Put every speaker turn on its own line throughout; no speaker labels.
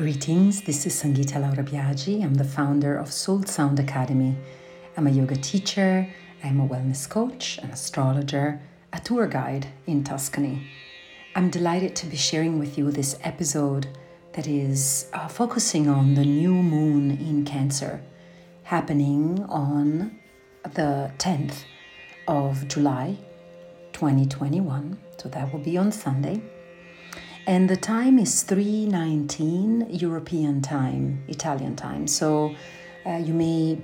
Greetings, this is Sangeeta Laura Biagi. I'm the founder of Soul Sound Academy. I'm a yoga teacher, I'm a wellness coach, an astrologer, a tour guide in Tuscany. I'm delighted to be sharing with you this episode that is uh, focusing on the new moon in Cancer happening on the 10th of July 2021. So that will be on Sunday. And the time is 3:19 European time, Italian time. So uh, you may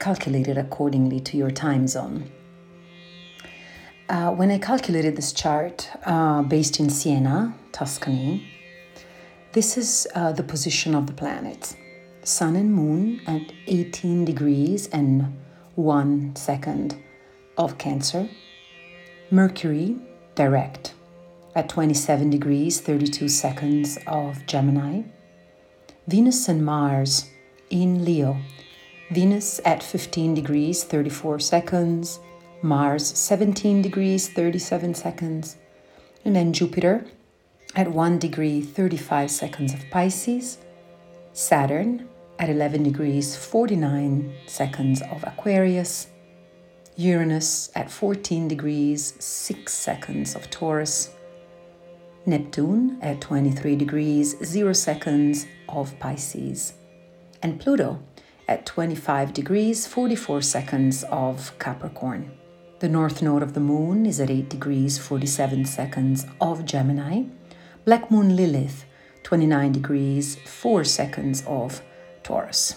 calculate it accordingly to your time zone. Uh, when I calculated this chart uh, based in Siena, Tuscany, this is uh, the position of the planets Sun and Moon at 18 degrees and 1 second of Cancer, Mercury direct at 27 degrees 32 seconds of Gemini, Venus and Mars in Leo, Venus at 15 degrees 34 seconds, Mars 17 degrees 37 seconds, and then Jupiter at 1 degree 35 seconds of Pisces, Saturn at 11 degrees 49 seconds of Aquarius, Uranus at 14 degrees 6 seconds of Taurus, Neptune at 23 degrees 0 seconds of Pisces, and Pluto at 25 degrees 44 seconds of Capricorn. The north node of the moon is at 8 degrees 47 seconds of Gemini. Black moon Lilith, 29 degrees 4 seconds of Taurus.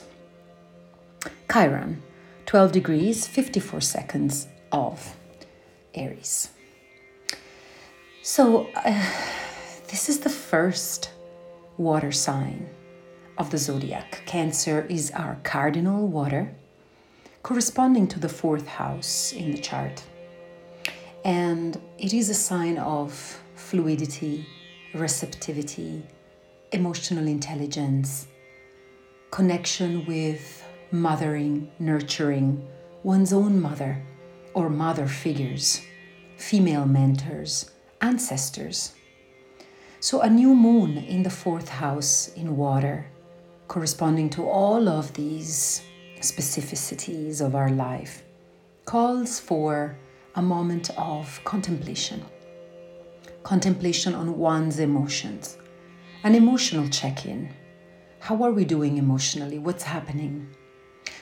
Chiron, 12 degrees 54 seconds of Aries. So, uh, this is the first water sign of the zodiac. Cancer is our cardinal water corresponding to the fourth house in the chart. And it is a sign of fluidity, receptivity, emotional intelligence, connection with mothering, nurturing one's own mother or mother figures, female mentors, ancestors. So, a new moon in the fourth house in water, corresponding to all of these specificities of our life calls for a moment of contemplation. Contemplation on one's emotions, an emotional check in. How are we doing emotionally? What's happening?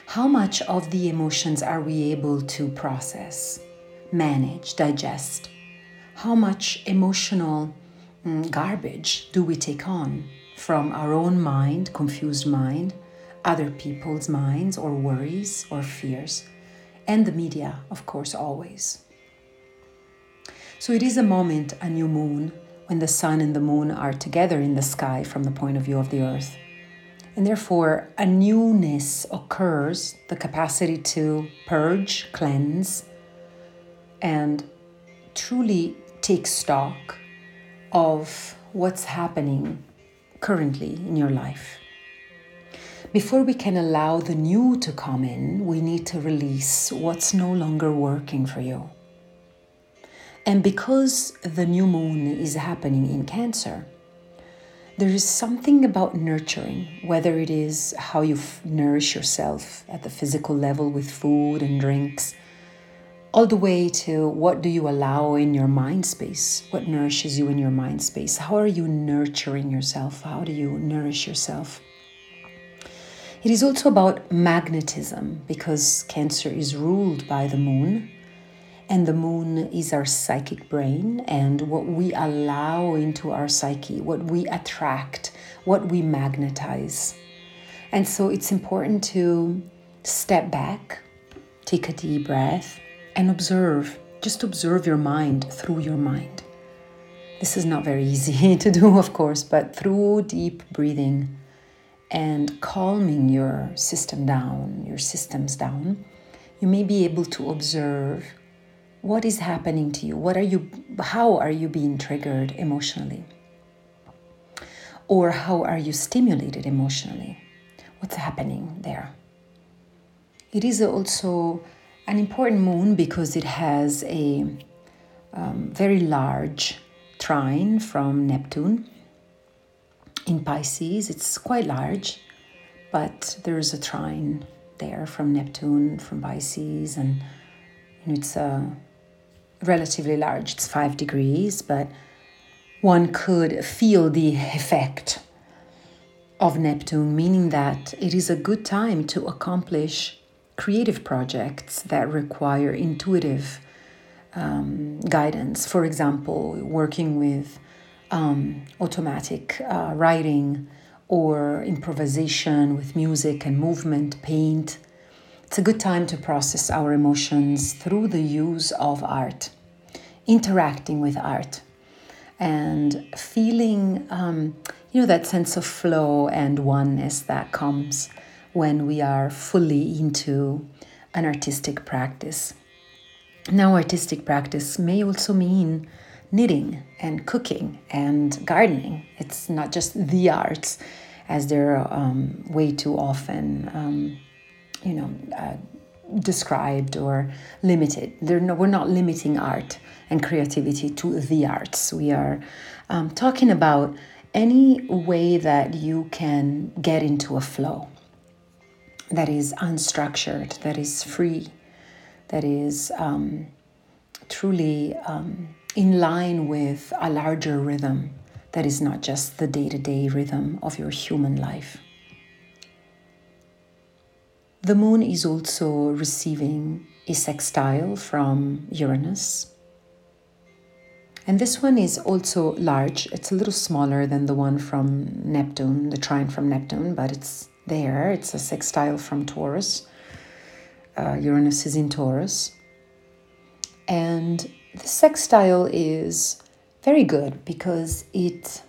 How much of the emotions are we able to process, manage, digest? How much emotional mm, garbage do we take on from our own mind, confused mind? other people's minds or worries or fears, and the media, of course, always. So it is a moment, a new moon, when the sun and the moon are together in the sky from the point of view of the earth. And therefore, a newness occurs, the capacity to purge, cleanse, and truly take stock of what's happening currently in your life. Before we can allow the new to come in, we need to release what's no longer working for you. And because the new moon is happening in Cancer, there is something about nurturing, whether it is how you f- nourish yourself at the physical level with food and drinks, all the way to what do you allow in your mind space, what nourishes you in your mind space, how are you nurturing yourself, how do you nourish yourself. It is also about magnetism because Cancer is ruled by the moon, and the moon is our psychic brain and what we allow into our psyche, what we attract, what we magnetize. And so it's important to step back, take a deep breath, and observe. Just observe your mind through your mind. This is not very easy to do, of course, but through deep breathing and calming your system down, your systems down, you may be able to observe what is happening to you. What are you how are you being triggered emotionally? Or how are you stimulated emotionally? What's happening there? It is also an important moon because it has a um, very large trine from Neptune in Pisces. It's quite large, but there's a trine there from Neptune, from Pisces, and it's uh, relatively large. It's five degrees, but one could feel the effect of Neptune, meaning that it is a good time to accomplish creative projects that require intuitive um, guidance. For example, working with um, automatic uh, writing or improvisation with music and movement, paint. It's a good time to process our emotions through the use of art, interacting with art, and feeling, um, you know, that sense of flow and oneness that comes when we are fully into an artistic practice. Now, artistic practice may also mean knitting and cooking and gardening. It's not just the arts, as they're um, way too often, um, you know, uh, described or limited. No, we're not limiting art and creativity to the arts. We are um, talking about any way that you can get into a flow that is unstructured, that is free, that is um, truly um, in line with a larger rhythm that is not just the day to day rhythm of your human life. The moon is also receiving a sextile from Uranus. And this one is also large. It's a little smaller than the one from Neptune, the trine from Neptune, but it's there. It's a sextile from Taurus. Uh, Uranus is in Taurus. And the sextile is very good because it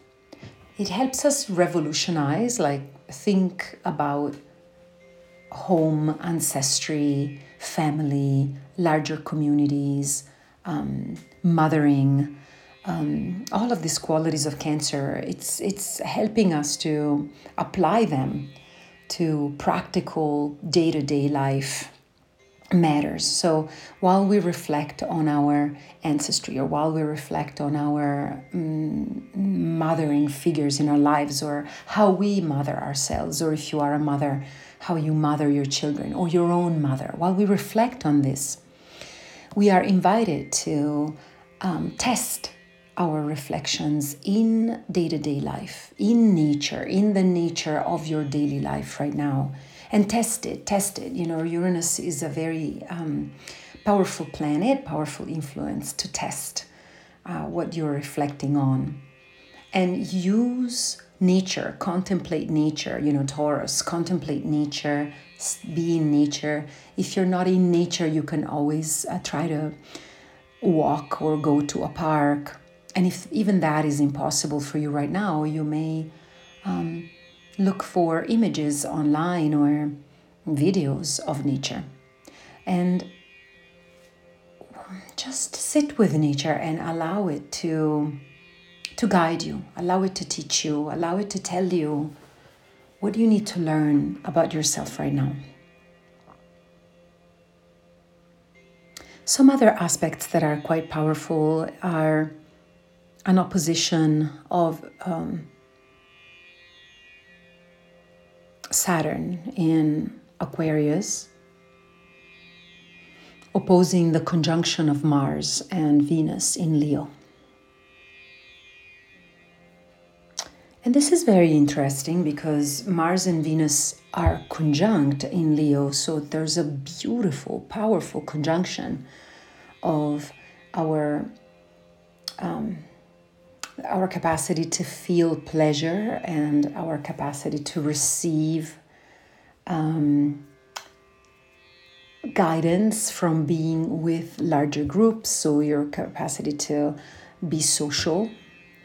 it helps us revolutionize like think about home ancestry family larger communities um, mothering um, all of these qualities of cancer it's it's helping us to apply them to practical day-to-day life matters. So while we reflect on our ancestry or while we reflect on our um, mothering figures in our lives or how we mother ourselves, or if you are a mother, how you mother your children or your own mother, while we reflect on this, we are invited to um, test our reflections in day to day life, in nature, in the nature of your daily life right now and test it, test it. You know, Uranus is a very um, powerful planet, powerful influence to test uh, what you're reflecting on. And use nature, contemplate nature, you know, Taurus, contemplate nature, be in nature. If you're not in nature, you can always uh, try to walk or go to a park. And if even that is impossible for you right now, you may um, look for images online or videos of nature. And just sit with nature and allow it to to guide you. Allow it to teach you. Allow it to tell you what you need to learn about yourself right now. Some other aspects that are quite powerful are an opposition of um, Saturn in Aquarius, opposing the conjunction of Mars and Venus in Leo. And this is very interesting because Mars and Venus are conjunct in Leo, so there's a beautiful, powerful conjunction of our um, our capacity to feel pleasure and our capacity to receive um, guidance from being with larger groups. So, your capacity to be social,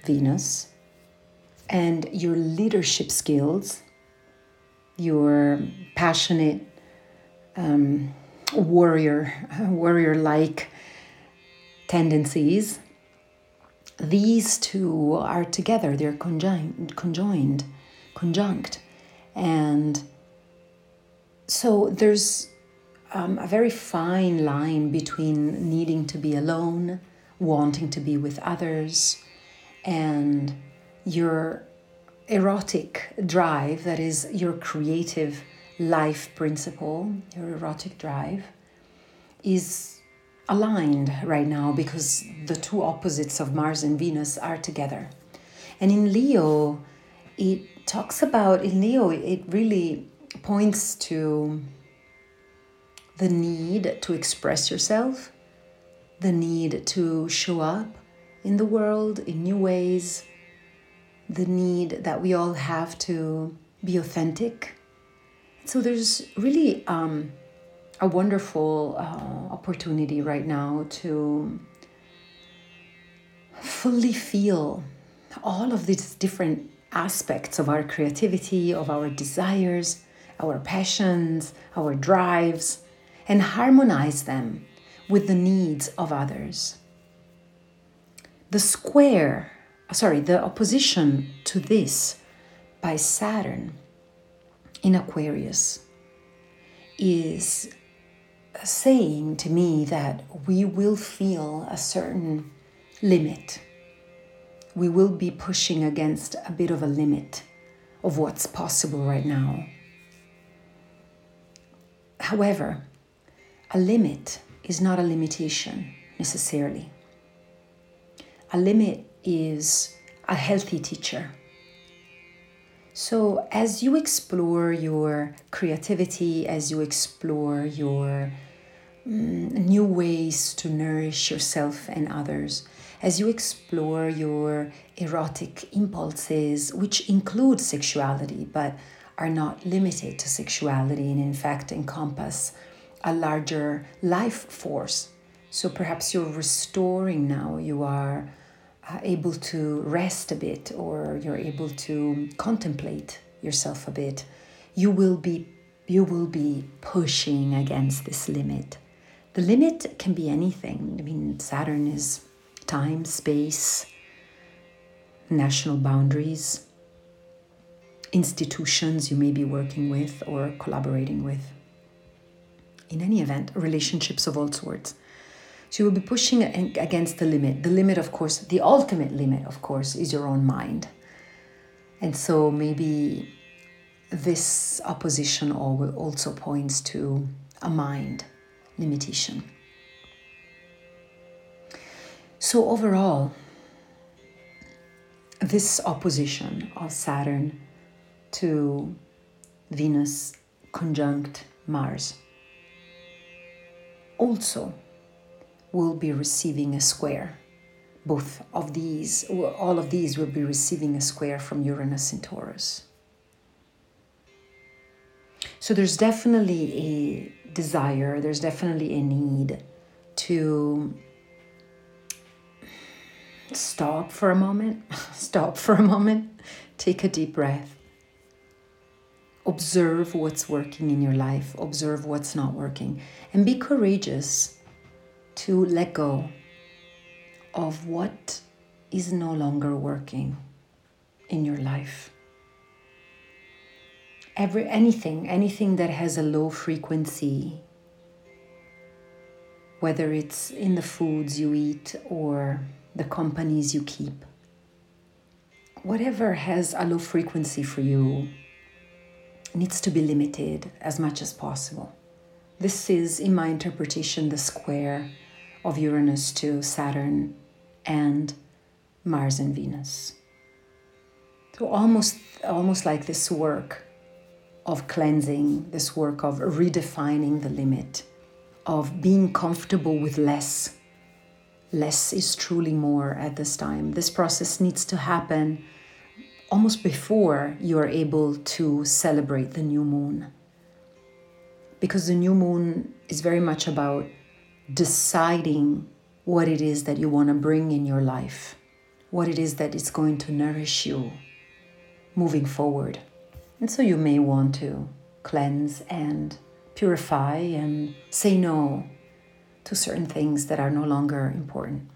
Venus, and your leadership skills, your passionate um, warrior, warrior like tendencies these two are together, they're conjoined, conjoined, conjunct. And so there's um, a very fine line between needing to be alone, wanting to be with others, and your erotic drive, that is your creative life principle, your erotic drive, is aligned right now because the two opposites of Mars and Venus are together. And in Leo, it talks about, in Leo, it really points to the need to express yourself, the need to show up in the world in new ways, the need that we all have to be authentic. So there's really um, a wonderful uh, opportunity right now to fully feel all of these different aspects of our creativity, of our desires, our passions, our drives, and harmonize them with the needs of others. The square, sorry, the opposition to this by Saturn in Aquarius is saying to me that we will feel a certain limit. We will be pushing against a bit of a limit of what's possible right now. However, a limit is not a limitation necessarily. A limit is a healthy teacher. So, as you explore your creativity, as you explore your mm, new ways to nourish yourself and others, as you explore your erotic impulses, which include sexuality but are not limited to sexuality and, in fact, encompass a larger life force. So, perhaps you're restoring now, you are Uh, able to rest a bit or you're able to contemplate yourself a bit, you will be you will be pushing against this limit. The limit can be anything. I mean, Saturn is time, space, national boundaries, institutions you may be working with or collaborating with. In any event, relationships of all sorts. So you will be pushing against the limit. The limit, of course, the ultimate limit, of course, is your own mind. And so maybe this opposition also points to a mind limitation. So, overall, this opposition of Saturn to Venus conjunct Mars also will be receiving a square. Both of these, all of these will be receiving a square from Uranus and Taurus. So there's definitely a desire, there's definitely a need to stop for a moment, stop for a moment, take a deep breath. Observe what's working in your life, observe what's not working, and be courageous to let go of what is no longer working in your life. Every anything, anything that has a low frequency, whether it's in the foods you eat or the companies you keep, whatever has a low frequency for you needs to be limited as much as possible. This is, in my interpretation, the square of Uranus to Saturn and Mars and Venus. So almost almost like this work of cleansing, this work of redefining the limit, of being comfortable with less. Less is truly more at this time. This process needs to happen almost before you are able to celebrate the new moon. Because the new moon is very much about deciding what it is that you want to bring in your life, what it is that is going to nourish you moving forward. And so you may want to cleanse and purify and say no to certain things that are no longer important.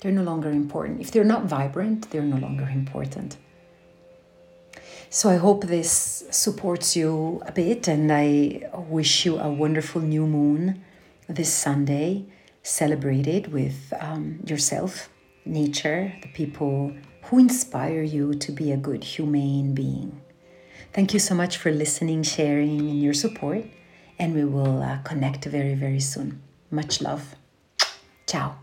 They're no longer important. If they're not vibrant, they're no longer important. So I hope this supports you a bit, and I wish you a wonderful new moon this Sunday celebrated with um, yourself, nature, the people who inspire you to be a good humane being. Thank you so much for listening, sharing, and your support. And we will uh, connect very, very soon. Much love. Ciao.